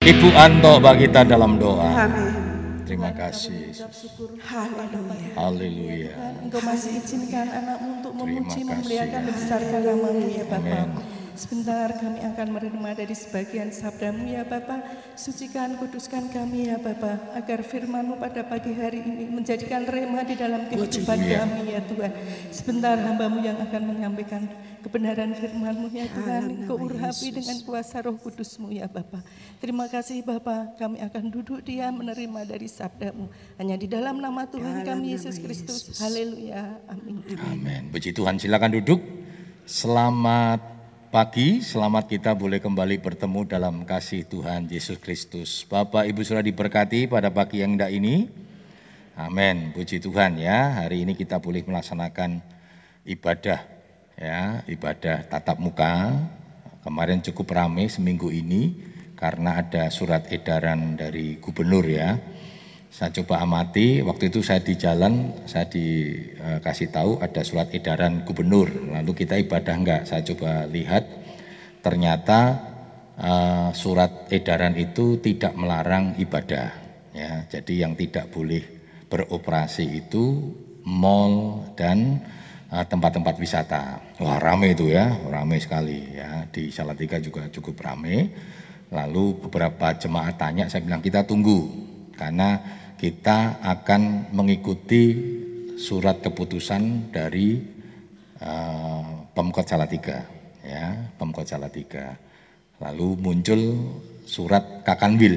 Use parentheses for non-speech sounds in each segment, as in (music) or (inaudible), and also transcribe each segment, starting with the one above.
Ibu Anto bagi kita dalam doa. Amin. Terima kasih. Haleluya. Haleluya. Engkau masih izinkan anakmu untuk memuji, memuliakan, ya. membesarkan namamu ya Bapa. Amin. Sebentar kami akan menerima dari sebagian sabdamu ya Bapa. Sucikan, kuduskan kami ya Bapa. Agar firmanmu pada pagi hari ini menjadikan rema di dalam kehidupan kami ya Tuhan. Sebentar hambamu yang akan menyampaikan kebenaran firmanmu ya Tuhan. Engkau urapi dengan kuasa roh kudusmu ya Bapa. Terima kasih Bapa. Kami akan duduk diam menerima dari sabdamu. Hanya di dalam nama Tuhan Dalam kami nama Yesus Kristus. Haleluya. Amin. Amin. Puji Tuhan, silakan duduk. Selamat pagi, selamat kita boleh kembali bertemu dalam kasih Tuhan Yesus Kristus. Bapak Ibu sudah diberkati pada pagi yang indah ini. Amin. Puji Tuhan ya. Hari ini kita boleh melaksanakan ibadah ya, ibadah tatap muka. Kemarin cukup ramai seminggu ini karena ada surat edaran dari gubernur ya. Saya coba amati, waktu itu saya di jalan, saya dikasih tahu ada surat edaran gubernur. Lalu kita ibadah enggak? Saya coba lihat, ternyata eh, surat edaran itu tidak melarang ibadah. Ya, jadi yang tidak boleh beroperasi itu mall dan tempat-tempat wisata. Wah ramai itu ya, ramai sekali ya. Di Salatiga juga cukup ramai. Lalu beberapa jemaat tanya, saya bilang kita tunggu karena kita akan mengikuti surat keputusan dari eh, Pemkot Salatiga, ya Pemkot Salatiga. Lalu muncul surat Kakanwil,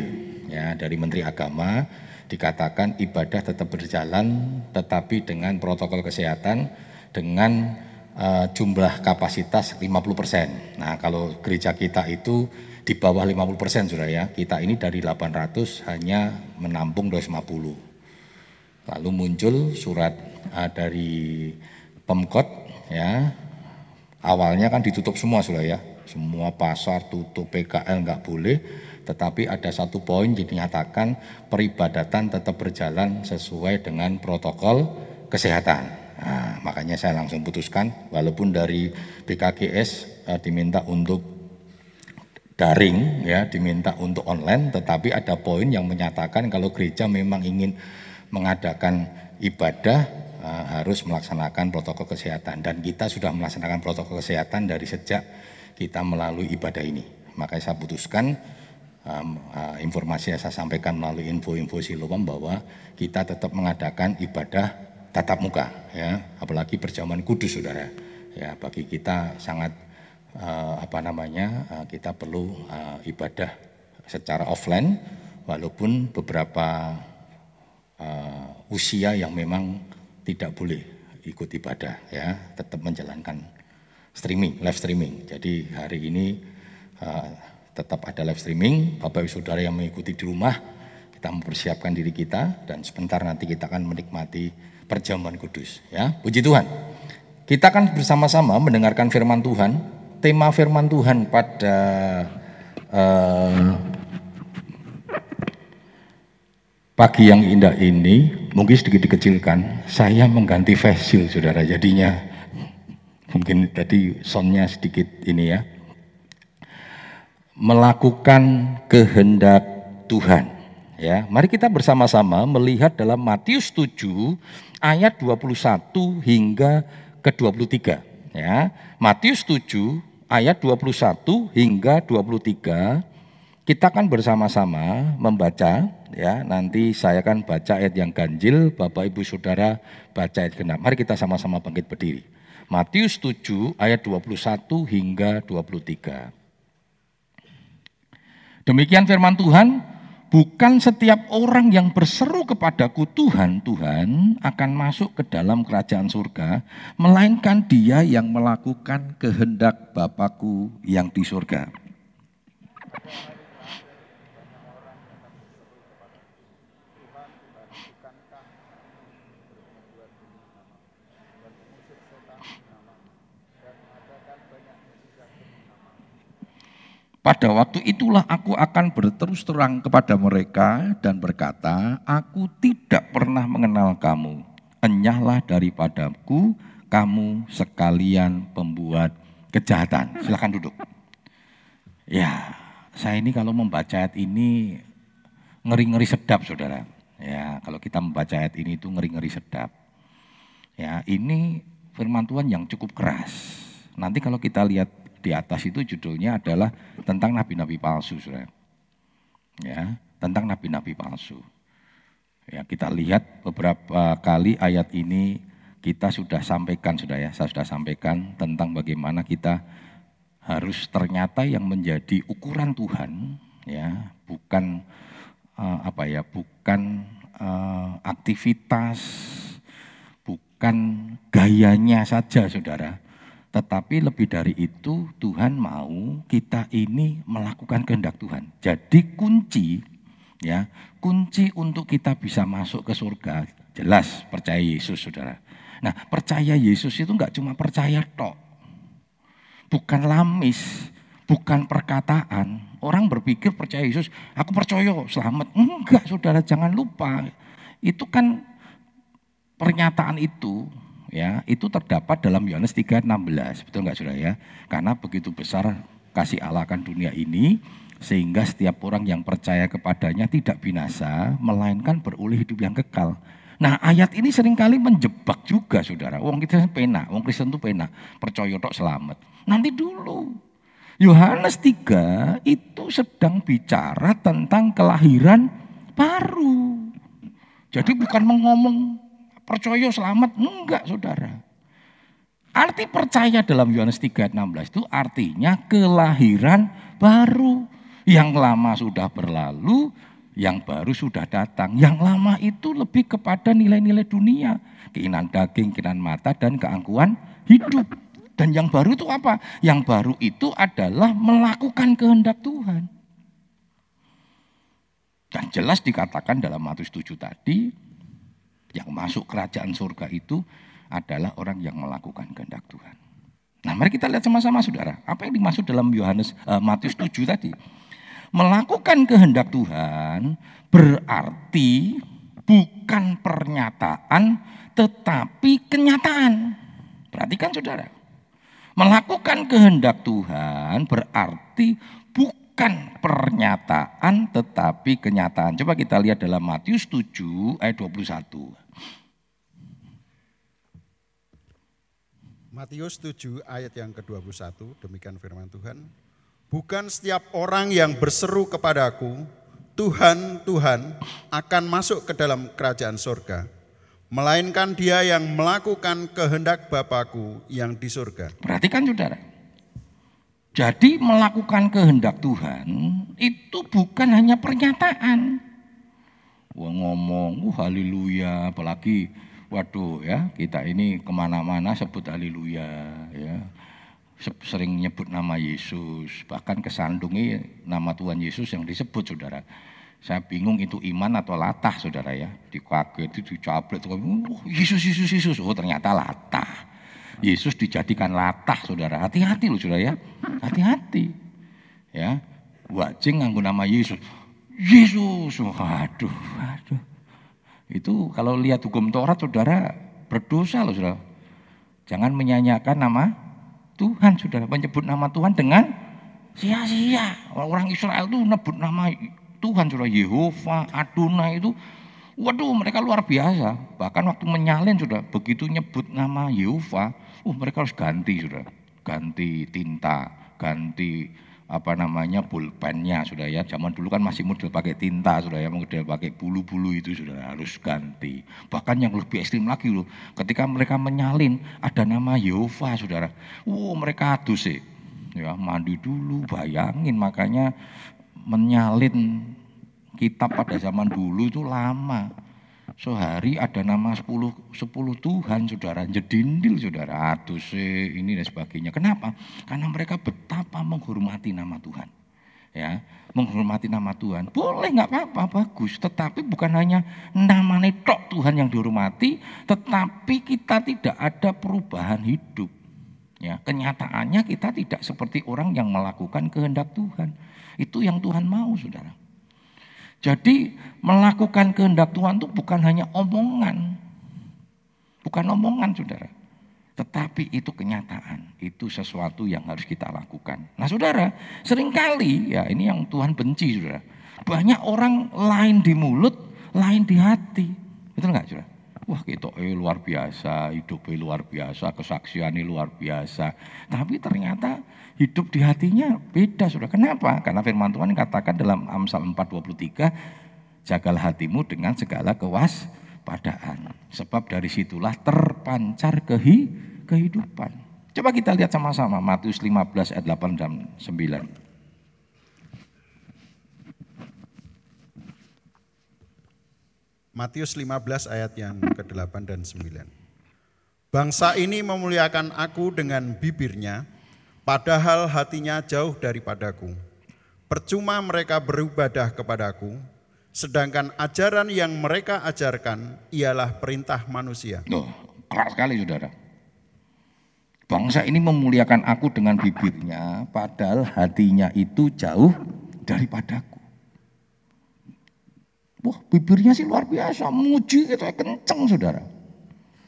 ya dari Menteri Agama dikatakan ibadah tetap berjalan, tetapi dengan protokol kesehatan dengan eh, jumlah kapasitas 50%. Nah kalau gereja kita itu di bawah 50% sudah ya. Kita ini dari 800 hanya menampung 250. Lalu muncul surat uh, dari Pemkot ya. Awalnya kan ditutup semua sudah ya. Semua pasar tutup, PKL nggak boleh. Tetapi ada satu poin yang dinyatakan peribadatan tetap berjalan sesuai dengan protokol kesehatan. Nah, makanya saya langsung putuskan, walaupun dari BKGS uh, diminta untuk daring ya diminta untuk online tetapi ada poin yang menyatakan kalau gereja memang ingin mengadakan ibadah eh, harus melaksanakan protokol kesehatan. Dan kita sudah melaksanakan protokol kesehatan dari sejak kita melalui ibadah ini. Makanya saya putuskan em, eh, informasi yang saya sampaikan melalui info-info Siloam bahwa kita tetap mengadakan ibadah tatap muka ya. Apalagi berjamaah kudus saudara. Ya bagi kita sangat eh, apa namanya eh, kita perlu eh, ibadah secara offline walaupun beberapa eh, usia yang memang tidak boleh ikut ibadah ya. Tetap menjalankan streaming live streaming. Jadi hari ini eh, tetap ada live streaming. Bapak ibu saudara yang mengikuti di rumah kita mempersiapkan diri kita dan sebentar nanti kita akan menikmati perjamuan kudus ya puji Tuhan kita akan bersama-sama mendengarkan firman Tuhan. Tema firman Tuhan pada eh, pagi yang indah ini mungkin sedikit dikecilkan. Saya mengganti face shield, saudara. Jadinya mungkin tadi soundnya sedikit ini ya. Melakukan kehendak Tuhan. Ya, mari kita bersama-sama melihat dalam Matius 7 ayat 21 hingga ke 23 ya. Matius 7 ayat 21 hingga 23 kita akan bersama-sama membaca ya. Nanti saya akan baca ayat yang ganjil, Bapak Ibu Saudara baca ayat genap. Mari kita sama-sama bangkit berdiri. Matius 7 ayat 21 hingga 23. Demikian firman Tuhan, bukan setiap orang yang berseru kepadaku Tuhan, Tuhan akan masuk ke dalam kerajaan surga, melainkan dia yang melakukan kehendak Bapakku yang di surga. Pada waktu itulah aku akan berterus terang kepada mereka dan berkata, aku tidak pernah mengenal kamu. Enyahlah daripadaku, kamu sekalian pembuat kejahatan. Silakan duduk. Ya, saya ini kalau membaca ayat ini ngeri-ngeri sedap saudara. Ya, kalau kita membaca ayat ini itu ngeri-ngeri sedap. Ya, ini firman Tuhan yang cukup keras. Nanti kalau kita lihat di atas itu judulnya adalah tentang nabi-nabi palsu, saudara. Ya, tentang nabi-nabi palsu. Ya, kita lihat beberapa kali ayat ini kita sudah sampaikan sudah ya, saya sudah sampaikan tentang bagaimana kita harus ternyata yang menjadi ukuran Tuhan ya, bukan uh, apa ya, bukan uh, aktivitas bukan gayanya saja saudara, tetapi lebih dari itu Tuhan mau kita ini melakukan kehendak Tuhan. Jadi kunci ya, kunci untuk kita bisa masuk ke surga jelas percaya Yesus saudara. Nah percaya Yesus itu enggak cuma percaya tok, bukan lamis, bukan perkataan. Orang berpikir percaya Yesus, aku percaya selamat. Enggak saudara jangan lupa, itu kan Pernyataan itu ya itu terdapat dalam Yohanes 3:16. Betul nggak Saudara ya? Karena begitu besar kasih Allah akan dunia ini sehingga setiap orang yang percaya kepadanya tidak binasa melainkan beroleh hidup yang kekal. Nah ayat ini sering kali menjebak juga saudara. Wong kita pena, wong Kristen itu pena, percaya tok selamat. Nanti dulu. Yohanes 3 itu sedang bicara tentang kelahiran baru. Jadi bukan mengomong percaya selamat. Enggak saudara. Arti percaya dalam Yohanes 3:16 itu artinya kelahiran baru. Yang lama sudah berlalu, yang baru sudah datang. Yang lama itu lebih kepada nilai-nilai dunia. Keinginan daging, keinginan mata, dan keangkuhan hidup. Dan yang baru itu apa? Yang baru itu adalah melakukan kehendak Tuhan. Dan jelas dikatakan dalam Matius 7 tadi, yang masuk kerajaan surga itu adalah orang yang melakukan kehendak Tuhan. Nah, mari kita lihat sama-sama Saudara, apa yang dimaksud dalam Yohanes uh, Matius 7 tadi? Melakukan kehendak Tuhan berarti bukan pernyataan tetapi kenyataan. Perhatikan Saudara. Melakukan kehendak Tuhan berarti bukan pernyataan tetapi kenyataan. Coba kita lihat dalam Matius 7 ayat 21. Matius 7 ayat yang ke-21, demikian firman Tuhan. Bukan setiap orang yang berseru kepadaku, Tuhan, Tuhan, akan masuk ke dalam kerajaan surga. Melainkan dia yang melakukan kehendak Bapakku yang di surga. Perhatikan saudara. Jadi melakukan kehendak Tuhan itu bukan hanya pernyataan. Wah ngomong, uh, haleluya, apalagi waduh ya kita ini ke mana-mana sebut haleluya ya. Sering nyebut nama Yesus bahkan kesandungi nama Tuhan Yesus yang disebut saudara. Saya bingung itu iman atau latah saudara ya. Dikaget itu dicablet oh, Yesus Yesus Yesus. Oh ternyata latah. Yesus dijadikan latah saudara. Hati-hati loh saudara ya. Hati-hati ya. Wajing nganggu nama Yesus. Yesus waduh waduh itu kalau lihat hukum Taurat saudara berdosa loh saudara. Jangan menyanyikan nama Tuhan saudara. Menyebut nama Tuhan dengan sia-sia. Orang Israel itu menyebut nama Tuhan saudara. Yehova, Adonai itu. Waduh mereka luar biasa. Bahkan waktu menyalin sudah begitu nyebut nama Yehova. Uh mereka harus ganti sudah. Ganti tinta, ganti apa namanya pulpennya sudah ya. Zaman dulu kan masih model pakai tinta sudah ya. Model pakai bulu-bulu itu sudah harus ganti. Bahkan yang lebih ekstrim lagi loh ketika mereka menyalin ada nama Yehova saudara. Wow mereka adus sih. Ya mandi dulu bayangin. Makanya menyalin kitab pada zaman dulu itu lama Sehari ada nama 10, 10 Tuhan saudara, jedindil saudara, aduh ini dan sebagainya. Kenapa? Karena mereka betapa menghormati nama Tuhan. Ya, menghormati nama Tuhan. Boleh nggak apa-apa, bagus. Tetapi bukan hanya nama tok Tuhan yang dihormati, tetapi kita tidak ada perubahan hidup. Ya, kenyataannya kita tidak seperti orang yang melakukan kehendak Tuhan. Itu yang Tuhan mau, saudara. Jadi melakukan kehendak Tuhan itu bukan hanya omongan. Bukan omongan saudara. Tetapi itu kenyataan, itu sesuatu yang harus kita lakukan. Nah saudara, sering kali ya ini yang Tuhan benci saudara. Banyak orang lain di mulut, lain di hati. Betul nggak saudara? Wah gitu, eh, luar biasa, hidupnya luar biasa, kesaksiannya luar biasa. Tapi ternyata hidup di hatinya beda saudara. Kenapa? Karena firman Tuhan katakan dalam Amsal 4.23, jagalah hatimu dengan segala kewaspadaan. Sebab dari situlah terpancar kehi, kehidupan. Coba kita lihat sama-sama Matius 15 ayat 8 dan 9. Matius 15 ayat yang ke-8 dan 9. Bangsa ini memuliakan aku dengan bibirnya, padahal hatinya jauh daripadaku. Percuma mereka beribadah kepadaku, sedangkan ajaran yang mereka ajarkan ialah perintah manusia. Loh, keras sekali saudara. Bangsa ini memuliakan aku dengan bibirnya, padahal hatinya itu jauh daripadaku. Wah bibirnya sih luar biasa, muji gitu, kenceng saudara.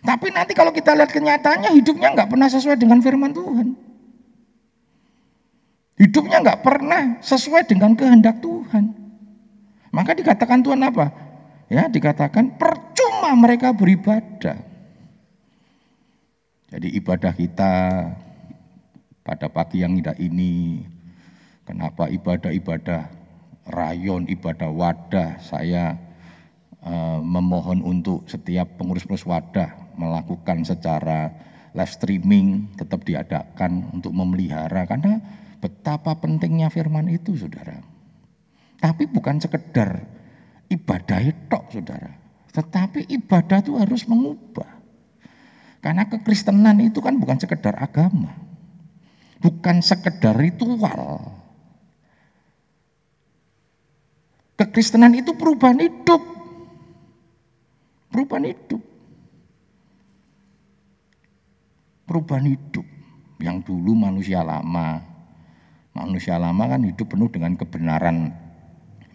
Tapi nanti kalau kita lihat kenyataannya hidupnya nggak pernah sesuai dengan firman Tuhan. Hidupnya nggak pernah sesuai dengan kehendak Tuhan. Maka dikatakan Tuhan apa? Ya dikatakan percuma mereka beribadah. Jadi ibadah kita pada pagi yang indah ini, kenapa ibadah-ibadah rayon ibadah wadah saya uh, memohon untuk setiap pengurus-pengurus wadah melakukan secara live streaming tetap diadakan untuk memelihara karena betapa pentingnya firman itu saudara. Tapi bukan sekedar ibadah itu saudara. Tetapi ibadah itu harus mengubah. Karena kekristenan itu kan bukan sekedar agama. Bukan sekedar ritual Kekristenan itu perubahan hidup. Perubahan hidup. Perubahan hidup. Yang dulu manusia lama. Manusia lama kan hidup penuh dengan kebenaran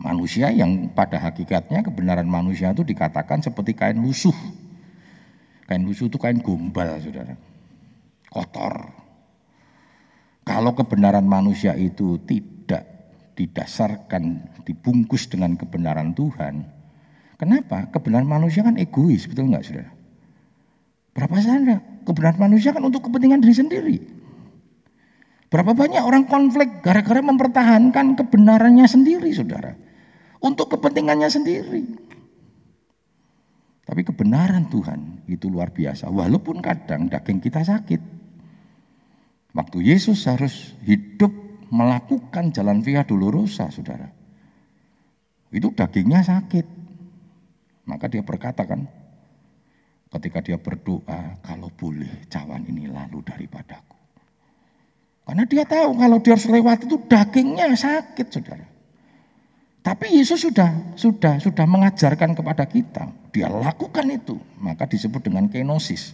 manusia yang pada hakikatnya kebenaran manusia itu dikatakan seperti kain lusuh. Kain lusuh itu kain gombal, saudara. Kotor. Kalau kebenaran manusia itu tidak didasarkan, dibungkus dengan kebenaran Tuhan. Kenapa? Kebenaran manusia kan egois, betul nggak saudara? Berapa sana? Kebenaran manusia kan untuk kepentingan diri sendiri. Berapa banyak orang konflik gara-gara mempertahankan kebenarannya sendiri, saudara. Untuk kepentingannya sendiri. Tapi kebenaran Tuhan itu luar biasa. Walaupun kadang daging kita sakit. Waktu Yesus harus hidup melakukan jalan via dolorosa, saudara. Itu dagingnya sakit. Maka dia berkata kan, ketika dia berdoa, kalau boleh cawan ini lalu daripadaku. Karena dia tahu kalau dia harus lewat itu dagingnya sakit, saudara. Tapi Yesus sudah sudah sudah mengajarkan kepada kita, dia lakukan itu, maka disebut dengan kenosis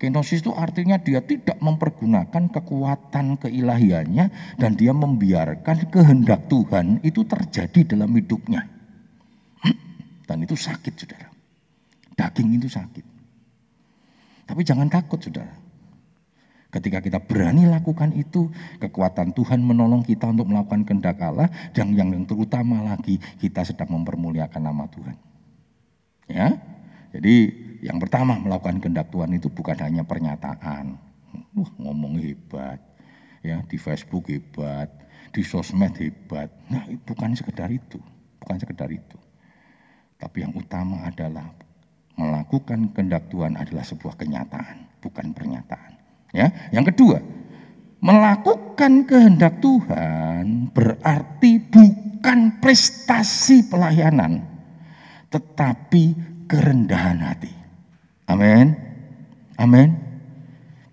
Kenosis itu artinya dia tidak mempergunakan kekuatan keilahiannya dan dia membiarkan kehendak Tuhan itu terjadi dalam hidupnya. (clears throat) Dan itu sakit saudara. Daging itu sakit. Tapi jangan takut saudara. Ketika kita berani lakukan itu, kekuatan Tuhan menolong kita untuk melakukan kehendak Allah dan yang, terutama lagi kita sedang mempermuliakan nama Tuhan. Ya. Jadi yang pertama melakukan kehendak Tuhan itu bukan hanya pernyataan. Wah, ngomong hebat. Ya, di Facebook hebat, di sosmed hebat. Nah, bukan sekedar itu, bukan sekedar itu. Tapi yang utama adalah melakukan kehendak Tuhan adalah sebuah kenyataan, bukan pernyataan. Ya, yang kedua, melakukan kehendak Tuhan berarti bukan prestasi pelayanan, tetapi kerendahan hati. Amin. Amin.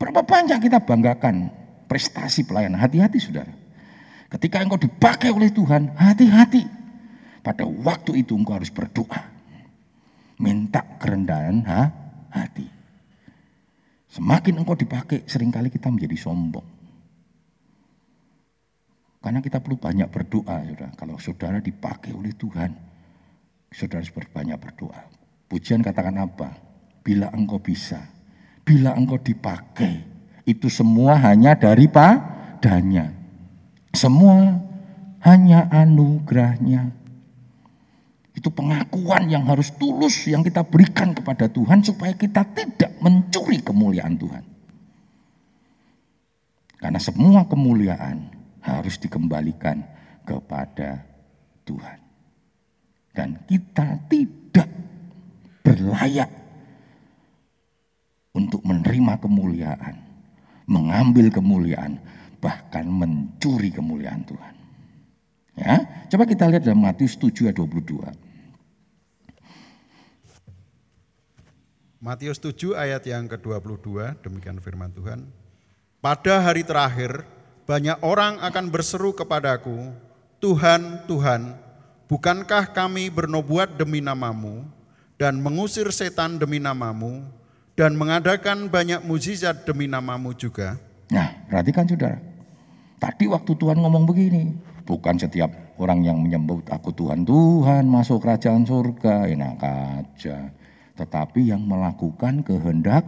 Berapa banyak kita banggakan prestasi pelayanan. Hati-hati saudara. Ketika engkau dipakai oleh Tuhan, hati-hati. Pada waktu itu engkau harus berdoa. Minta kerendahan ha? hati. Semakin engkau dipakai, sering kali kita menjadi sombong. Karena kita perlu banyak berdoa, saudara. Kalau saudara dipakai oleh Tuhan, saudara harus berbanyak berdoa. Pujian katakan apa? Bila engkau bisa Bila engkau dipakai, itu semua hanya dari padanya. Semua hanya anugerahnya. Itu pengakuan yang harus tulus yang kita berikan kepada Tuhan supaya kita tidak mencuri kemuliaan Tuhan. Karena semua kemuliaan harus dikembalikan kepada Tuhan. Dan kita tidak berlayak untuk menerima kemuliaan, mengambil kemuliaan, bahkan mencuri kemuliaan Tuhan. Ya, coba kita lihat dalam Matius 7 ayat 22. Matius 7 ayat yang ke-22, demikian firman Tuhan. Pada hari terakhir, banyak orang akan berseru kepadaku, Tuhan, Tuhan, bukankah kami bernubuat demi namamu dan mengusir setan demi namamu dan mengadakan banyak mujizat demi namamu juga? Nah, perhatikan saudara. Tadi waktu Tuhan ngomong begini, bukan setiap orang yang menyebut aku Tuhan, Tuhan masuk kerajaan surga, enak aja. Tetapi yang melakukan kehendak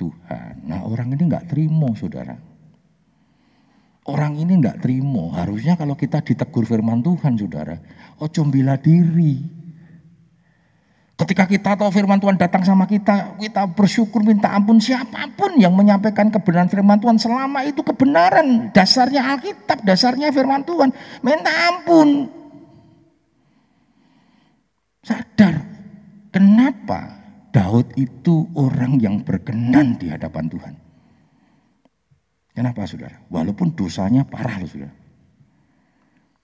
Tuhan. Nah orang ini nggak terima saudara. Orang ini nggak terima. Harusnya kalau kita ditegur firman Tuhan saudara. Ojo bila diri. Ketika kita tahu firman Tuhan datang sama kita, kita bersyukur minta ampun siapa pun yang menyampaikan kebenaran firman Tuhan selama itu kebenaran, dasarnya Alkitab, dasarnya firman Tuhan, minta ampun. Sadar, kenapa Daud itu orang yang berkenan di hadapan Tuhan. Kenapa saudara? Walaupun dosanya parah loh saudara.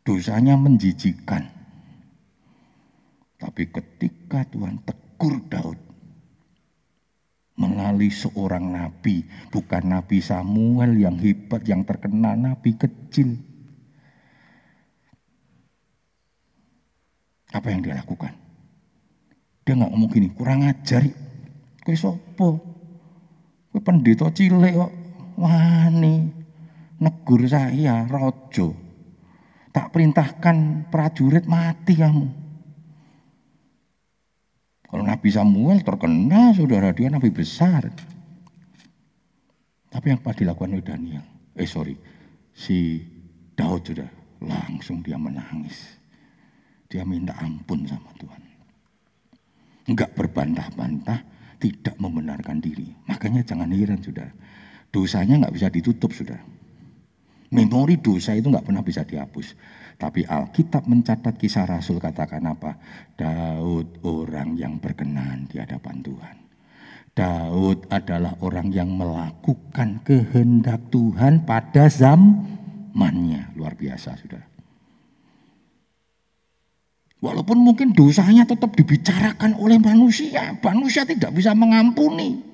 Dosanya menjijikan. Tapi ketika Tuhan tegur Daud melalui seorang nabi, bukan nabi Samuel yang hebat, yang terkenal, nabi kecil. Apa yang dia lakukan? Dia nggak ngomong gini, kurang ajar. Kowe sopo? Kowe pendeta cilik kok wani negur saya rojo. Tak perintahkan prajurit mati kamu. Kalau Nabi Samuel terkenal saudara dia Nabi besar. Tapi yang pasti dilakukan oleh Daniel, eh sorry, si Daud sudah langsung dia menangis. Dia minta ampun sama Tuhan enggak berbantah-bantah, tidak membenarkan diri. Makanya jangan heran saudara, dosanya enggak bisa ditutup saudara. Memori dosa itu enggak pernah bisa dihapus. Tapi Alkitab mencatat kisah Rasul katakan apa? Daud orang yang berkenan di hadapan Tuhan. Daud adalah orang yang melakukan kehendak Tuhan pada zamannya. Luar biasa saudara. Walaupun mungkin dosanya tetap dibicarakan oleh manusia, manusia tidak bisa mengampuni.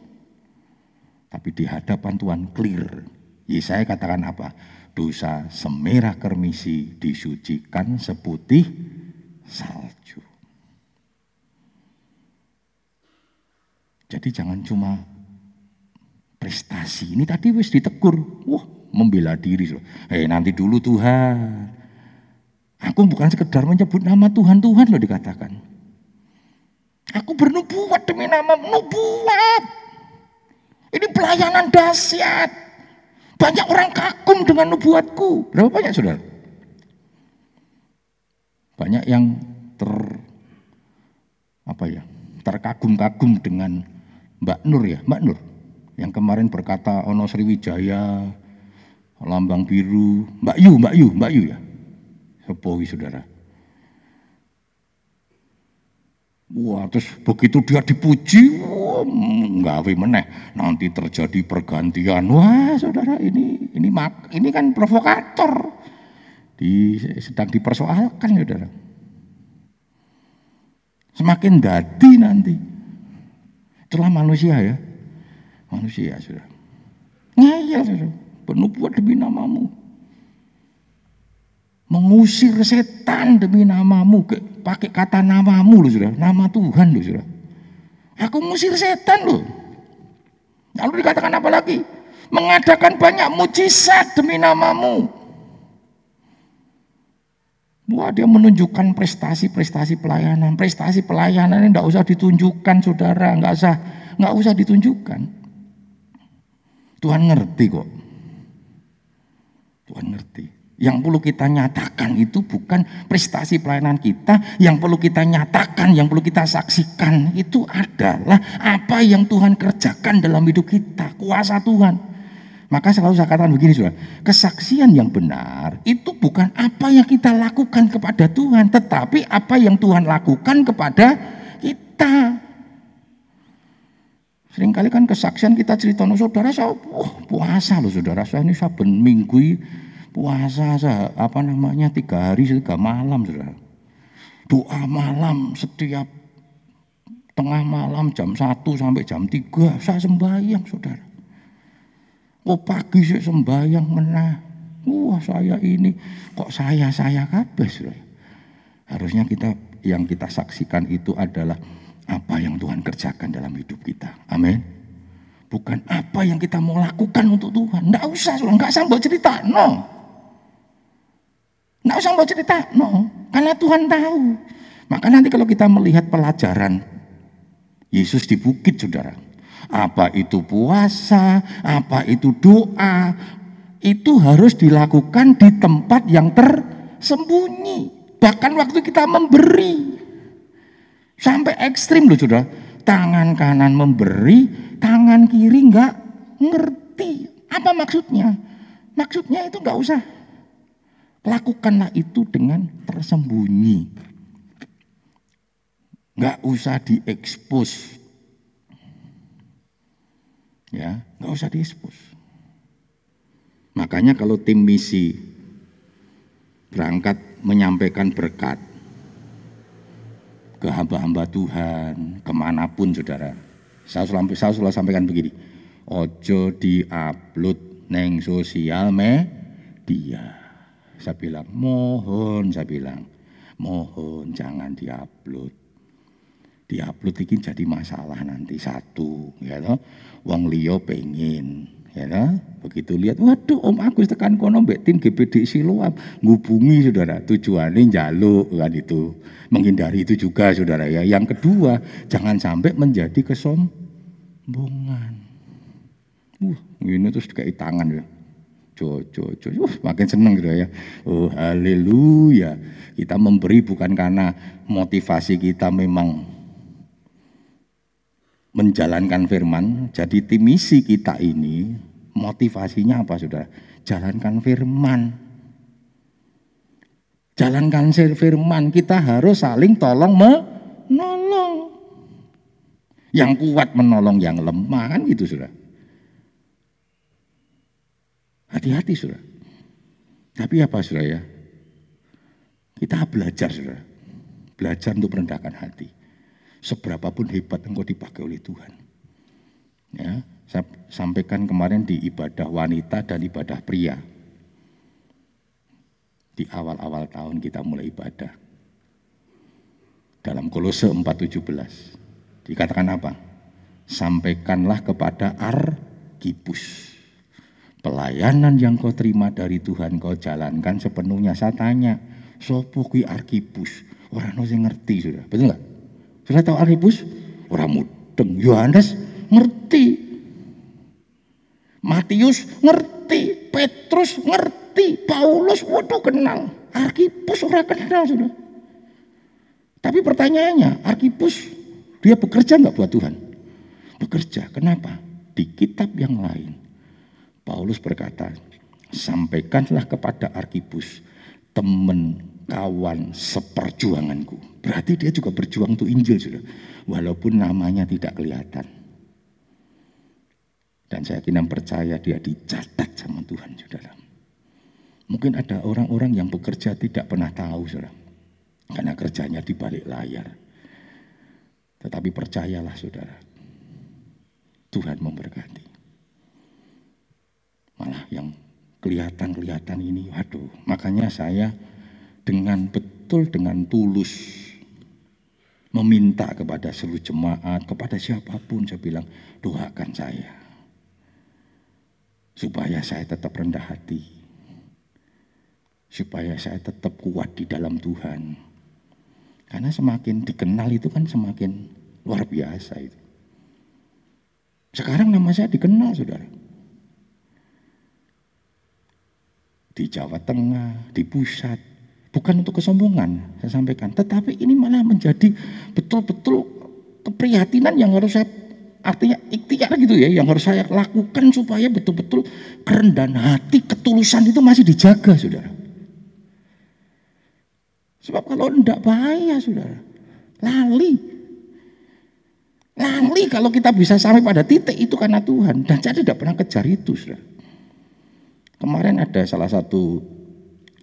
Tapi di hadapan Tuhan clear. Yesaya katakan apa? Dosa semerah kermisi disucikan seputih salju. Jadi jangan cuma prestasi. Ini tadi wis ditegur. Wah, membela diri. Eh nanti dulu Tuhan. Aku bukan sekedar menyebut nama Tuhan, Tuhan loh dikatakan. Aku bernubuat demi nama nubuat. Ini pelayanan dahsyat. Banyak orang kagum dengan nubuatku. Berapa banyak saudara? Banyak yang ter apa ya terkagum-kagum dengan Mbak Nur ya, Mbak Nur yang kemarin berkata Ono Sriwijaya, lambang biru, Mbak Yu, Mbak Yu, Mbak Yu ya. Sepowi saudara. Wah, terus begitu dia dipuji, nggawe meneh. Nanti terjadi pergantian. Wah, saudara, ini ini mak, ini kan provokator. Di, sedang dipersoalkan, saudara. Semakin dadi nanti. Itulah manusia ya. Manusia, saudara. Ngeyel, saudara. Penubuat demi namamu mengusir setan demi namamu. Pakai kata namamu loh sudah nama Tuhan loh sudah aku mengusir setan loh lalu dikatakan apa lagi? Mengadakan banyak mujizat demi namamu. Wah dia menunjukkan prestasi-prestasi pelayanan, prestasi pelayanan ini tidak usah ditunjukkan saudara, nggak usah nggak usah ditunjukkan. Tuhan ngerti kok. Tuhan ngerti. Yang perlu kita nyatakan itu bukan prestasi pelayanan kita, yang perlu kita nyatakan, yang perlu kita saksikan itu adalah apa yang Tuhan kerjakan dalam hidup kita, kuasa Tuhan. Maka selalu saya katakan begini sudah, kesaksian yang benar itu bukan apa yang kita lakukan kepada Tuhan, tetapi apa yang Tuhan lakukan kepada kita. Seringkali kan kesaksian kita cerita, saudara saya oh, puasa loh saudara, saya ini saben minggu puasa apa namanya tiga hari tiga malam saudara. Doa malam setiap tengah malam jam satu sampai jam tiga saya sembahyang saudara. Oh pagi saya sembahyang menah. Wah saya ini kok saya saya kabeh saudara. Harusnya kita yang kita saksikan itu adalah apa yang Tuhan kerjakan dalam hidup kita. Amin. Bukan apa yang kita mau lakukan untuk Tuhan. Tidak usah, nggak usah cerita. No. Nggak usah mau cerita, no. Karena Tuhan tahu. Maka nanti kalau kita melihat pelajaran Yesus di bukit, saudara. Apa itu puasa, apa itu doa, itu harus dilakukan di tempat yang tersembunyi. Bahkan waktu kita memberi. Sampai ekstrim loh saudara. Tangan kanan memberi, tangan kiri nggak ngerti. Apa maksudnya? Maksudnya itu nggak usah Lakukanlah itu dengan tersembunyi. Nggak usah diekspos. Ya, nggak usah diekspos. Makanya kalau tim misi berangkat menyampaikan berkat ke hamba-hamba Tuhan, ke mana pun saudara. Saya selalu, saya sampaikan begini, ojo di-upload neng sosial media. Saya bilang, mohon, saya bilang, mohon jangan diupload. Diupload ini jadi masalah nanti satu, ya toh. Wong liya pengen, ya toh. Begitu lihat, waduh Om Agus tekan kono mbek tim GPD Siloam ngubungi saudara, tujuannya jaluk kan itu. Menghindari itu juga saudara ya. Yang kedua, jangan sampai menjadi kesombongan. Uh, ini terus kayak tangan ya jo, jo, jo. Uh, makin seneng gitu ya. Oh, haleluya. Kita memberi bukan karena motivasi kita memang menjalankan firman. Jadi tim misi kita ini motivasinya apa sudah? Jalankan firman. Jalankan firman, kita harus saling tolong menolong. Yang kuat menolong yang lemah kan gitu sudah. Hati-hati sudah. Tapi apa sudah ya? Kita belajar sudah. Belajar untuk merendahkan hati. Seberapapun hebat engkau dipakai oleh Tuhan. Ya, saya sampaikan kemarin di ibadah wanita dan ibadah pria. Di awal-awal tahun kita mulai ibadah. Dalam kolose 4.17. Dikatakan apa? Sampaikanlah kepada Arkipus Pelayanan yang kau terima dari Tuhan kau jalankan sepenuhnya. Saya tanya, sopo kui arkipus? Orang yang ngerti sudah, betul nggak? Sudah tahu arkipus? Orang mudeng. Yohanes ngerti. Matius ngerti. Petrus ngerti. Paulus waduh kenal. Arkipus orang kenal sudah. Tapi pertanyaannya, Arkipus dia bekerja nggak buat Tuhan? Bekerja. Kenapa? Di kitab yang lain Paulus berkata, sampaikanlah kepada Arkipus, teman, kawan, seperjuanganku. Berarti dia juga berjuang untuk Injil, sudah. Walaupun namanya tidak kelihatan. Dan saya yakin percaya dia dicatat sama Tuhan, saudara. Mungkin ada orang-orang yang bekerja tidak pernah tahu, saudara. Karena kerjanya di balik layar. Tetapi percayalah, saudara. Tuhan memberkati malah yang kelihatan-kelihatan ini, waduh, makanya saya dengan betul, dengan tulus meminta kepada seluruh jemaat, kepada siapa pun saya bilang, doakan saya. Supaya saya tetap rendah hati. Supaya saya tetap kuat di dalam Tuhan. Karena semakin dikenal itu kan semakin luar biasa itu. Sekarang nama saya dikenal, saudara. Di Jawa Tengah, di pusat. Bukan untuk kesombongan, saya sampaikan. Tetapi ini malah menjadi betul-betul keprihatinan yang harus saya artinya ikhtiar gitu ya yang harus saya lakukan supaya betul-betul kerendahan hati ketulusan itu masih dijaga saudara sebab kalau tidak bahaya saudara lali lali kalau kita bisa sampai pada titik itu karena Tuhan dan saya tidak pernah kejar itu saudara kemarin ada salah satu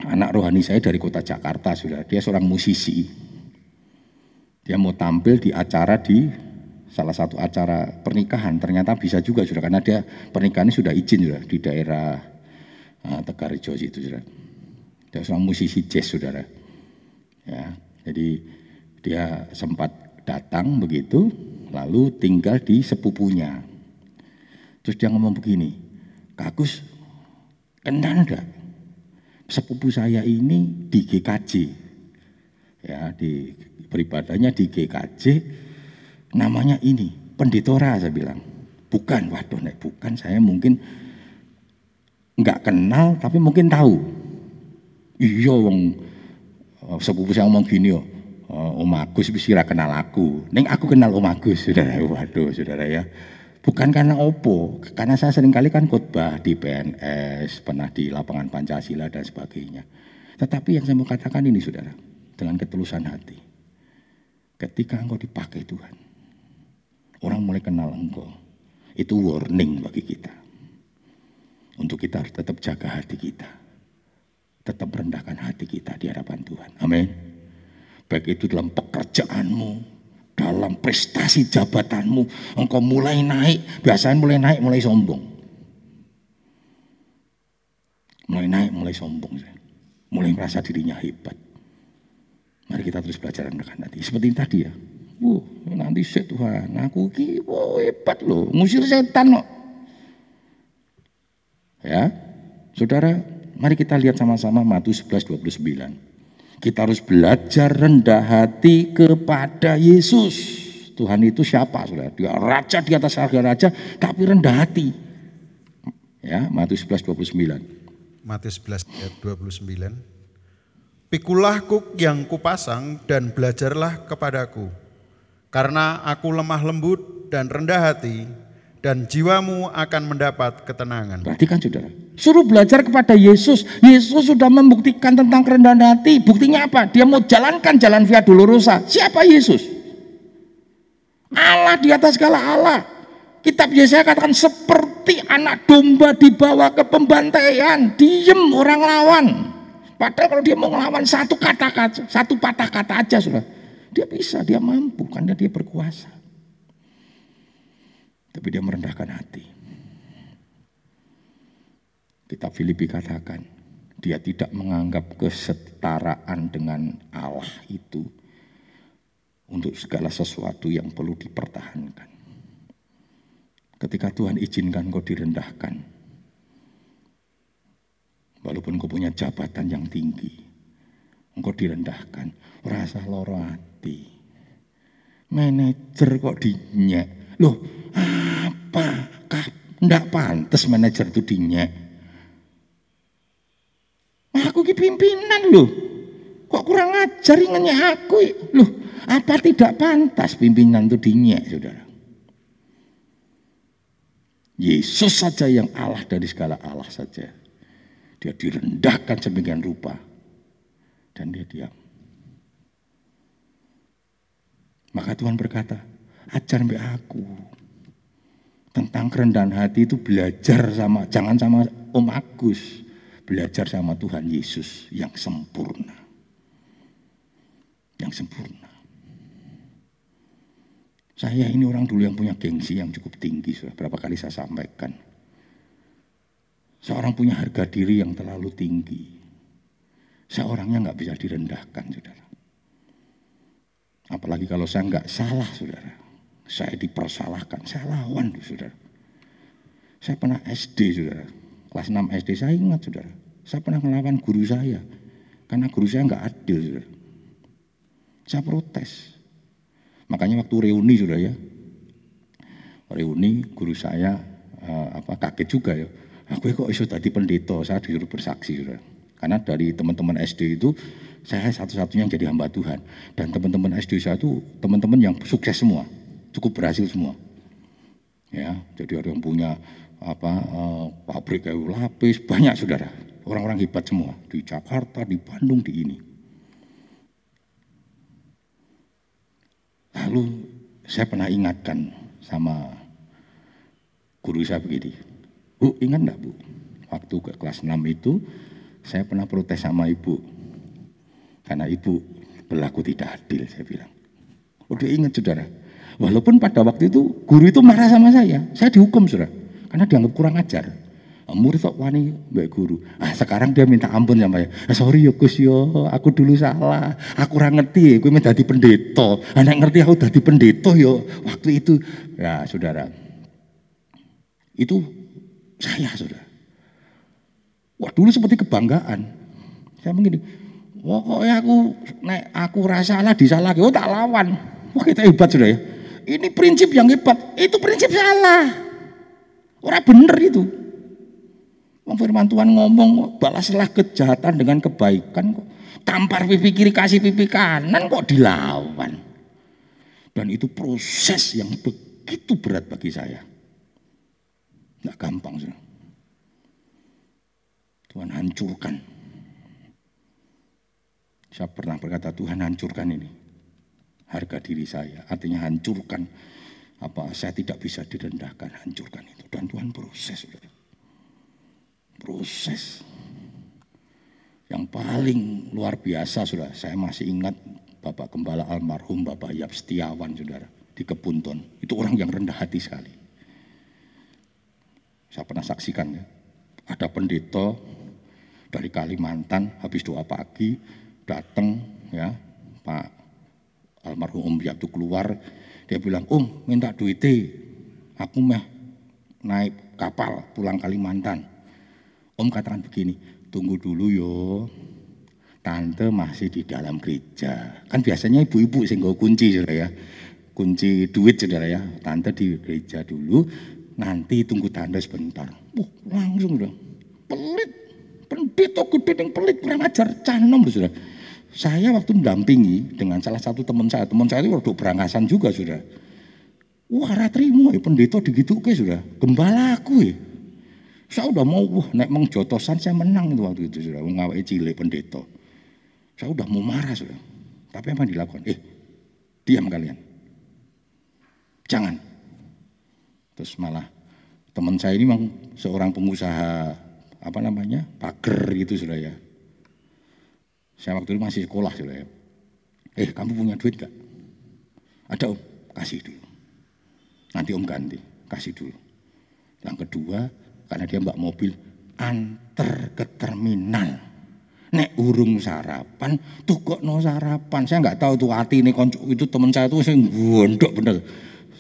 anak rohani saya dari kota Jakarta saudara dia seorang musisi dia mau tampil di acara di salah satu acara pernikahan ternyata bisa juga sudah karena dia pernikahannya sudah izin sudah di daerah uh, Tegarjo itu sudah. Dia seorang musisi jazz saudara. Ya, jadi dia sempat datang begitu, lalu tinggal di sepupunya. Terus dia ngomong begini, Kagus, kenal enggak? Sepupu saya ini di GKJ, ya di beribadahnya di GKJ, namanya ini penditora saya bilang. Bukan waduh nek bukan. Saya mungkin nggak kenal tapi mungkin tahu. Iya wong eh, sepupu saya ngomong gini oh Om Agus bisa kenal aku. Neng aku kenal Om Agus saudara. Waduh saudara ya bukan karena opo karena saya sering kali kan khotbah di PNS pernah di lapangan Pancasila dan sebagainya tetapi yang saya mau katakan ini saudara dengan ketulusan hati ketika engkau dipakai Tuhan Orang mulai kenal engkau. Itu warning bagi kita. Untuk kita tetap jaga hati kita. Tetap rendahkan hati kita di hadapan Tuhan. Amin. Baik itu dalam pekerjaanmu, dalam prestasi jabatanmu, engkau mulai naik, biasanya mulai naik, mulai sombong. Mulai naik, mulai sombong. Mulai merasa dirinya hebat. Mari kita terus belajar rendahkan hati. Seperti tadi ya, Wuh, nanti sih Tuhan, aku ki wow, hebat loh, ngusir setan loh. Ya, saudara, mari kita lihat sama-sama Matius 11 29. Kita harus belajar rendah hati kepada Yesus. Tuhan itu siapa saudara? Dia raja di atas harga raja, tapi rendah hati. Ya, Matius 11 29. Matius 11 ayat 29. Pikulah kuk yang kupasang dan belajarlah kepadaku karena aku lemah lembut dan rendah hati, dan jiwamu akan mendapat ketenangan. Perhatikan saudara, suruh belajar kepada Yesus. Yesus sudah membuktikan tentang kerendahan hati. Buktinya apa? Dia mau jalankan jalan via dolorosa. Siapa Yesus? Allah di atas segala Allah. Kitab Yesaya katakan seperti anak domba dibawa ke pembantaian. Diem orang lawan. Padahal kalau dia mau ngelawan satu kata-kata, satu patah kata aja sudah dia bisa, dia mampu karena dia berkuasa. Tapi dia merendahkan hati. Kitab Filipi katakan, dia tidak menganggap kesetaraan dengan Allah itu untuk segala sesuatu yang perlu dipertahankan. Ketika Tuhan izinkan kau direndahkan, walaupun kau punya jabatan yang tinggi, engkau direndahkan, rasa loro. Manajer kok dinyek. Loh, apakah ndak pantas manajer itu dinyek? Aku ki pimpinan loh. Kok kurang ajar ngenyek aku? Loh, apa tidak pantas pimpinan itu dinyek, Saudara? Yesus saja yang Allah dari segala Allah saja. Dia direndahkan sedemikian rupa. Dan dia diam. Maka Tuhan berkata, ajar mbak aku. Tentang kerendahan hati itu belajar sama, jangan sama Om Agus. Belajar sama Tuhan Yesus yang sempurna. Yang sempurna. Saya ini orang dulu yang punya gengsi yang cukup tinggi. Sudah berapa kali saya sampaikan. Seorang punya harga diri yang terlalu tinggi. Seorangnya nggak bisa direndahkan, saudara. Apalagi kalau saya nggak salah, saudara. Saya dipersalahkan, saya lawan, saudara. Saya pernah SD, saudara. Kelas 6 SD saya ingat, saudara. Saya pernah melawan guru saya. Karena guru saya nggak adil. Saya protes. Makanya waktu reuni, saudara ya. Reuni, guru saya uh, apa kaget juga ya. Aku kok iso tadi pendeta, saya disuruh bersaksi, saudara. Karena dari teman-teman SD itu saya satu-satunya yang jadi hamba Tuhan. Dan teman-teman SD saya itu teman-teman yang sukses semua, cukup berhasil semua. Ya, jadi ada yang punya apa uh, pabrik kayu lapis banyak saudara, orang-orang hebat semua di Jakarta, di Bandung, di ini. Lalu saya pernah ingatkan sama guru saya begini, Bu ingat enggak Bu, waktu ke kelas 6 itu saya pernah protes sama ibu. Karena ibu berlaku tidak adil, saya bilang. Udah ingat saudara. Walaupun pada waktu itu guru itu marah sama saya. Saya dihukum saudara. Karena dianggap kurang ajar. Murid kok wani mbak guru. Ah sekarang dia minta ampun sama saya. Ah, sorry ya Gus yo, aku dulu salah. Aku kurang ngerti, gue menjadi pendeta. Anak ngerti aku jadi pendeta yo. Waktu itu, ya saudara. Itu saya saudara. Wah dulu seperti kebanggaan. Saya begini, pokoknya aku nek aku rasa salah disalah, oh tak lawan. Wah kita hebat sudah ya. Ini prinsip yang hebat, itu prinsip salah. Orang bener itu. Firman Tuhan ngomong balaslah kejahatan dengan kebaikan kok. Tampar pipi kiri kasih pipi kanan kok dilawan. Dan itu proses yang begitu berat bagi saya. Tidak gampang. Saudara. Tuhan hancurkan. Saya pernah berkata Tuhan hancurkan ini. Harga diri saya. Artinya hancurkan. Apa saya tidak bisa direndahkan. Hancurkan itu. Dan Tuhan proses. Proses. Yang paling luar biasa sudah. Saya masih ingat Bapak Gembala almarhum Bapak Yap Setiawan saudara. Di Kebunton. Itu orang yang rendah hati sekali. Saya pernah saksikan ya. Ada pendeta dari Kalimantan habis doa pagi datang ya Pak almarhum Om Yatu keluar dia bilang Om minta duitnya aku mah naik kapal pulang Kalimantan Om katakan begini tunggu dulu yo. Tante masih di dalam gereja. Kan biasanya ibu-ibu sih kunci sudah ya. Kunci duit saudara ya. Tante di gereja dulu nanti tunggu tante sebentar. Uh, langsung dong pelit. Pendeta gede yang pelit kurang ajar. Canom sudah. Saya waktu mendampingi dengan salah satu teman saya, teman saya itu waktu berangasan juga sudah. Wah, ratrimu ya pendeta digitu ke sudah. Gembala aku ya. Saya udah mau wah naik mengjotosan saya menang itu waktu itu sudah mengawai cilik pendeta. Saya udah mau marah sudah. Tapi apa yang dilakukan? Eh, diam kalian. Jangan. Terus malah teman saya ini memang seorang pengusaha apa namanya pagar gitu sudah ya. Saya waktu itu masih sekolah sudah ya. Eh kamu punya duit gak? Ada om, kasih dulu. Nanti om ganti, kasih dulu. Yang kedua, karena dia mbak mobil, antar ke terminal. Nek urung sarapan, tuh kok no sarapan. Saya nggak tahu tuh hati ini itu teman saya tuh saya gondok bener.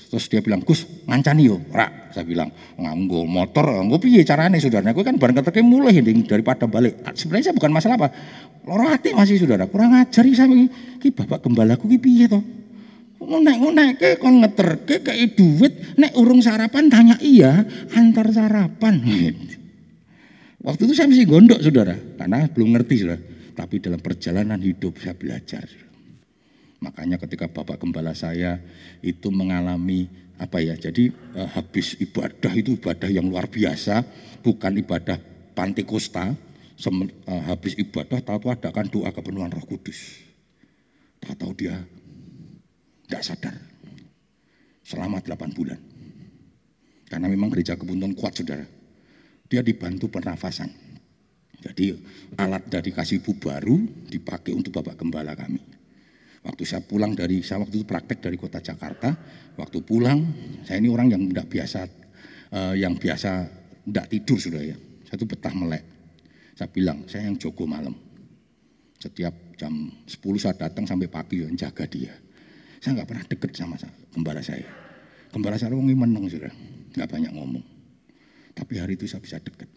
Terus dia bilang, Gus, ngancani yo, rak. Saya bilang, nganggo motor, nganggo piye caranya saudara. Gue kan bareng ketemu mulai daripada balik. Ah, sebenarnya saya bukan masalah apa. Loro hati masih saudara, kurang ajar saya ki bapak gembalaku ki piye toh. Ngonek-ngonek ke kon ke kayak duit, nek urung sarapan tanya iya, antar sarapan. (laughs) Waktu itu saya masih gondok saudara, karena belum ngerti saudara. Tapi dalam perjalanan hidup saya belajar. Makanya ketika Bapak Gembala saya itu mengalami apa ya, jadi eh, habis ibadah itu ibadah yang luar biasa, bukan ibadah Pantikosta, Sem, eh, habis ibadah tahu adakan doa kepenuhan Roh Kudus. Tahu dia tidak sadar selama 8 bulan. Karena memang gereja kebunton kuat saudara. Dia dibantu pernafasan. Jadi alat dari kasih ibu baru dipakai untuk Bapak Gembala kami. Waktu saya pulang dari, saya waktu itu praktek dari kota Jakarta, waktu pulang, saya ini orang yang tidak biasa, uh, yang biasa tidak tidur sudah ya. Saya itu betah melek. Saya bilang, saya yang jogo malam. Setiap jam 10 saya datang sampai pagi yang jaga dia. Saya nggak pernah deket sama gembala saya. Gembala saya orang menang sudah, nggak banyak ngomong. Tapi hari itu saya bisa deket.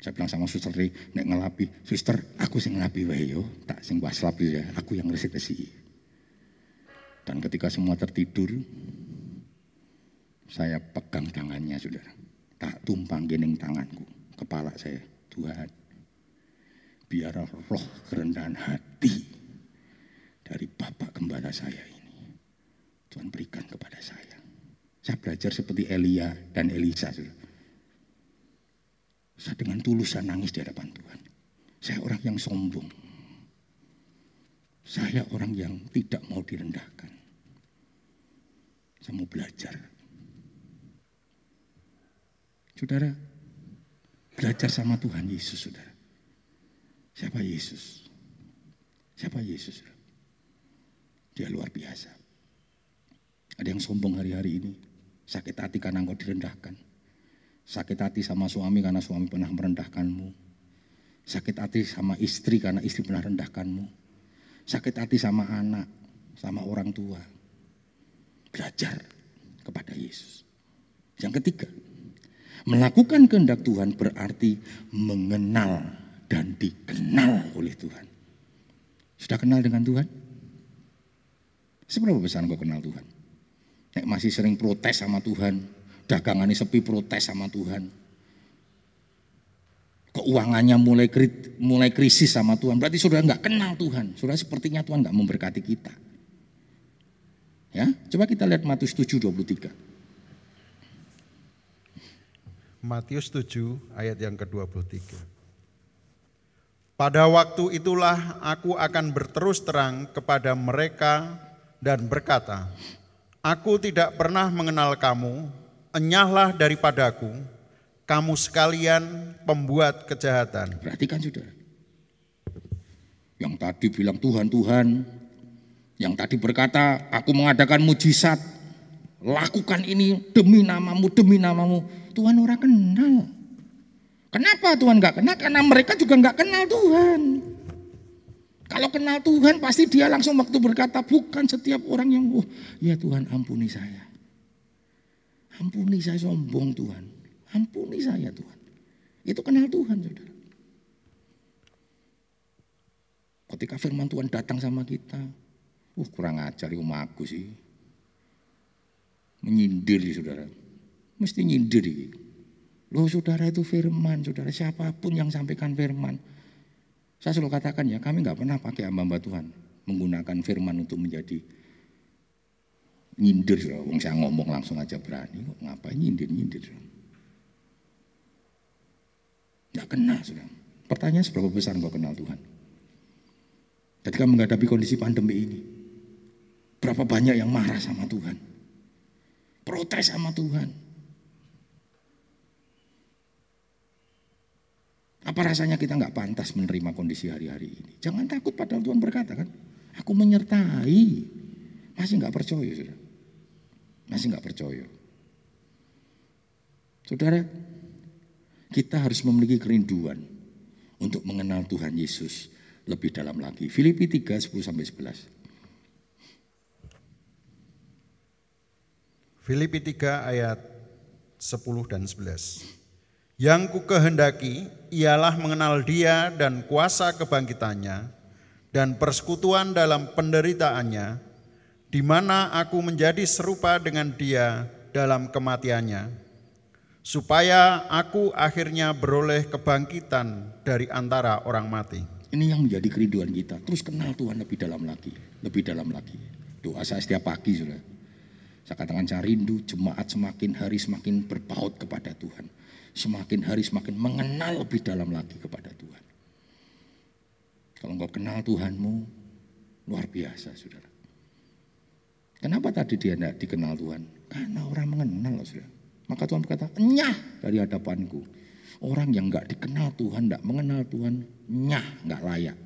Saya bilang sama suster nek ngelapi, suster aku sing ngelapi wae yo, tak sing waslap ya, aku yang resik-resik. Dan ketika semua tertidur, saya pegang tangannya saudara, tak tumpang gening tanganku. kepala saya, Tuhan, biar roh kerendahan hati dari Bapak Gembala saya ini, Tuhan berikan kepada saya. Saya belajar seperti Elia dan Elisa. Saya dengan tulus nangis di hadapan Tuhan. Saya orang yang sombong. Saya orang yang tidak mau direndahkan. Saya mau belajar. Saudara, belajar sama Tuhan Yesus, saudara. Siapa Yesus? Siapa Yesus? Dia luar biasa. Ada yang sombong hari-hari ini. Sakit hati karena engkau direndahkan. Sakit hati sama suami karena suami pernah merendahkanmu. Sakit hati sama istri karena istri pernah rendahkanmu. Sakit hati sama anak, sama orang tua. Belajar kepada Yesus. Yang ketiga, melakukan kehendak Tuhan berarti mengenal dan dikenal oleh Tuhan. Sudah kenal dengan Tuhan? Seberapa besar kau kenal Tuhan? Nek masih sering protes sama Tuhan, dagangannya sepi protes sama Tuhan. Keuangannya mulai mulai krisis sama Tuhan. Berarti sudah nggak kenal Tuhan. Sudah sepertinya Tuhan nggak memberkati kita. Ya, coba kita lihat Matius 7 23. Matius 7 ayat yang ke-23. Pada waktu itulah aku akan berterus terang kepada mereka dan berkata, Aku tidak pernah mengenal kamu, enyahlah daripadaku, kamu sekalian pembuat kejahatan. Perhatikan saudara. Yang tadi bilang Tuhan, Tuhan. Yang tadi berkata, aku mengadakan mujizat. Lakukan ini demi namamu, demi namamu. Tuhan orang kenal. Kenapa Tuhan gak kenal? Karena mereka juga gak kenal Tuhan. Kalau kenal Tuhan pasti dia langsung waktu berkata bukan setiap orang yang wah ya Tuhan ampuni saya. Ampuni saya sombong Tuhan. Ampuni saya Tuhan. Itu kenal Tuhan saudara. Ketika firman Tuhan datang sama kita. Uh kurang ajar ya aku sih. Menyindir saudara. Mesti nyindir. Loh saudara itu firman saudara. Siapa pun yang sampaikan firman. Saya selalu katakan ya kami nggak pernah pakai hamba Tuhan. Menggunakan firman untuk menjadi nyindir. Wong saya ngomong langsung aja berani kok ngapain nyindir nyindir? Nggak kenal sudah. Pertanyaan seberapa besar kau kenal Tuhan? Ketika menghadapi kondisi pandemi ini berapa banyak yang marah sama Tuhan? Protes sama Tuhan apa rasanya kita nggak pantas menerima kondisi hari-hari ini jangan takut padahal Tuhan berkata kan aku menyertai masih nggak percaya sudah masih nggak percaya. Saudara, kita harus memiliki kerinduan untuk mengenal Tuhan Yesus lebih dalam lagi. Filipi 3, 10 sampai 11. Filipi 3 ayat 10 dan 11. Yang ku kehendaki ialah mengenal dia dan kuasa kebangkitannya dan persekutuan dalam penderitaannya di mana aku menjadi serupa dengan dia dalam kematiannya, supaya aku akhirnya beroleh kebangkitan dari antara orang mati. Ini yang menjadi kerinduan kita. Terus kenal Tuhan lebih dalam lagi, lebih dalam lagi. Doa saya setiap pagi, sudah. Saya katakan saya rindu jemaat semakin hari semakin berpaut kepada Tuhan. Semakin hari semakin mengenal lebih dalam lagi kepada Tuhan. Kalau engkau kenal Tuhanmu, luar biasa saudara. Kenapa tadi dia tidak dikenal Tuhan? Karena orang mengenal sudah. Maka Tuhan berkata, nyah dari hadapanku. Orang yang nggak dikenal Tuhan, nggak mengenal Tuhan, nyah, nggak layak.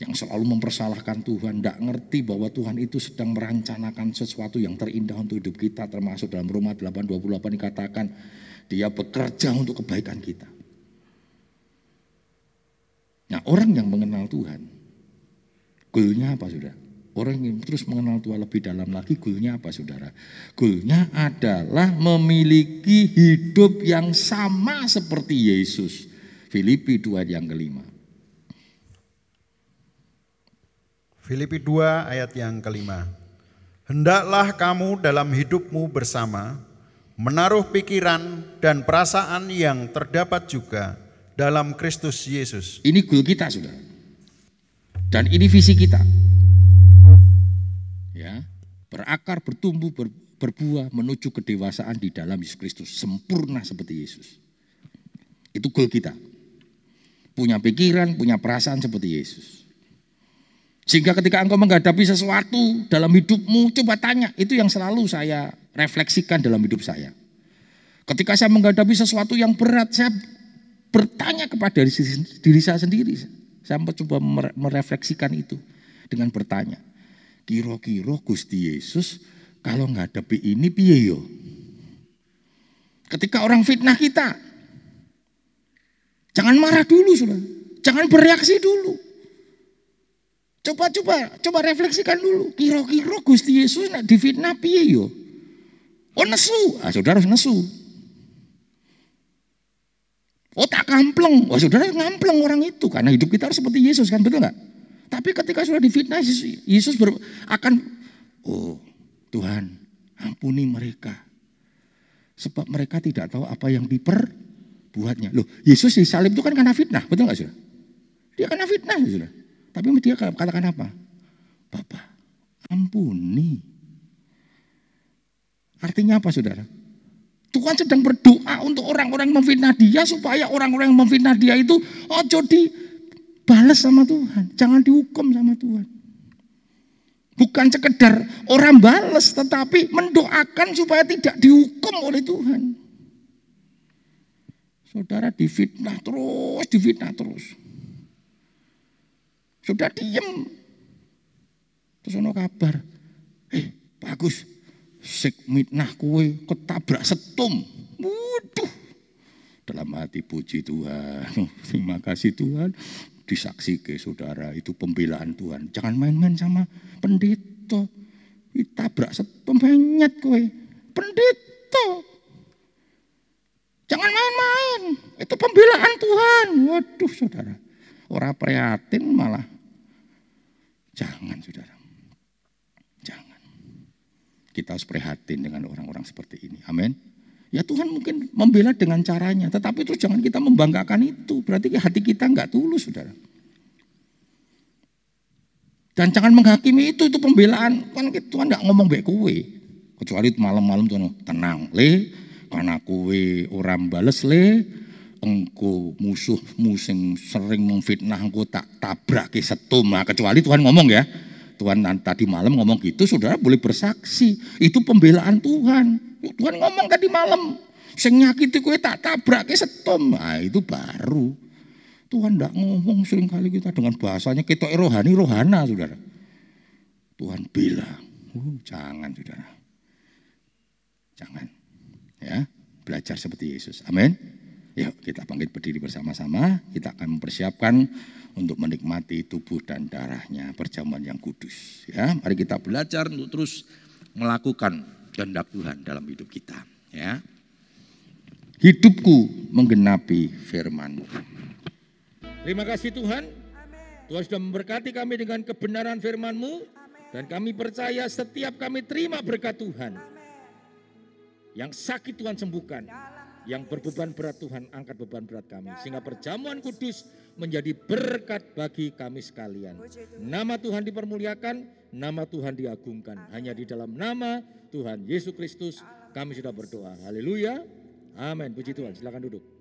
Yang selalu mempersalahkan Tuhan, nggak ngerti bahwa Tuhan itu sedang merancanakan sesuatu yang terindah untuk hidup kita, termasuk dalam Roma 8:28 dikatakan, dia bekerja untuk kebaikan kita. Nah orang yang mengenal Tuhan, goalnya apa sudah? Orang yang terus mengenal Tuhan lebih dalam lagi, goalnya apa saudara? Goalnya adalah memiliki hidup yang sama seperti Yesus. Filipi 2 yang kelima. Filipi 2 ayat yang kelima. Hendaklah kamu dalam hidupmu bersama menaruh pikiran dan perasaan yang terdapat juga dalam Kristus Yesus. Ini goal kita, Saudara. Dan ini visi kita. Ya, berakar, bertumbuh, ber, berbuah menuju kedewasaan di dalam Yesus Kristus, sempurna seperti Yesus. Itu goal kita. Punya pikiran, punya perasaan seperti Yesus. Sehingga ketika engkau menghadapi sesuatu dalam hidupmu, coba tanya. Itu yang selalu saya refleksikan dalam hidup saya. Ketika saya menghadapi sesuatu yang berat, saya bertanya kepada diri, saya sendiri. Saya mencoba merefleksikan itu dengan bertanya. Kira-kira Gusti Yesus kalau menghadapi ini piye yo? Ketika orang fitnah kita, jangan marah dulu, sudah. Jangan bereaksi dulu. Coba coba coba refleksikan dulu. Kira-kira Gusti Yesus nak difitnah piye yo? Oh nesu, ah, saudara harus nesu. Oh tak kampleng, oh saudara ngampleng orang itu karena hidup kita harus seperti Yesus kan betul nggak? Tapi ketika sudah difitnah Yesus, Yesus ber, akan oh Tuhan ampuni mereka. Sebab mereka tidak tahu apa yang diperbuatnya. Loh Yesus disalib itu kan karena fitnah, betul nggak saudara? Dia karena fitnah saudara. Tapi dia katakan apa? Bapak ampuni Artinya apa saudara? Tuhan sedang berdoa untuk orang-orang yang memfitnah dia supaya orang-orang yang memfitnah dia itu ojo dibalas sama Tuhan. Jangan dihukum sama Tuhan. Bukan sekedar orang balas tetapi mendoakan supaya tidak dihukum oleh Tuhan. Saudara difitnah terus, difitnah terus. Sudah diem. Terus ono kabar. Eh, bagus sik mitnah kue ketabrak setum. Waduh. Dalam hati puji Tuhan. (laughs) Terima kasih Tuhan. Disaksi ke saudara itu pembelaan Tuhan. Jangan main-main sama pendeta. Ditabrak setum banyak kue. Pendeta. Jangan main-main. Itu pembelaan Tuhan. Waduh saudara. Orang prihatin malah. Jangan saudara. Kita harus prihatin dengan orang-orang seperti ini. Amin. Ya Tuhan mungkin membela dengan caranya, tetapi itu jangan kita membanggakan itu. Berarti hati kita nggak tulus, saudara. Dan jangan menghakimi itu, itu pembelaan. Kan Tuhan nggak ngomong baik kue. Kecuali malam-malam Tuhan tenang, le, karena kue orang bales le, engkau musuh musim sering memfitnah engkau tak tabrak ke setum. Kecuali Tuhan ngomong ya, Tuhan tadi malam ngomong gitu, saudara boleh bersaksi. Itu pembelaan Tuhan. Tuhan ngomong tadi malam, sing nyakiti kue tak tabrak ke setom. Nah, itu baru. Tuhan tidak ngomong sering kali kita dengan bahasanya kita rohani rohana, saudara. Tuhan bilang, uh, jangan saudara. Jangan. Ya, belajar seperti Yesus. Amin. Yuk kita bangkit berdiri bersama-sama. Kita akan mempersiapkan untuk menikmati tubuh dan darahnya perjamuan yang kudus. Ya, mari kita belajar untuk terus melakukan kehendak Tuhan dalam hidup kita. Ya, hidupku menggenapi firman Terima kasih Tuhan. Tuhan sudah memberkati kami dengan kebenaran firman-Mu. Dan kami percaya setiap kami terima berkat Tuhan. Yang sakit Tuhan sembuhkan. Yang berbeban berat Tuhan angkat beban berat kami. Sehingga perjamuan kudus menjadi berkat bagi kami sekalian. Nama Tuhan dipermuliakan, nama Tuhan diagungkan. Hanya di dalam nama Tuhan Yesus Kristus kami sudah berdoa. Haleluya. Amin. Puji Tuhan. Silakan duduk.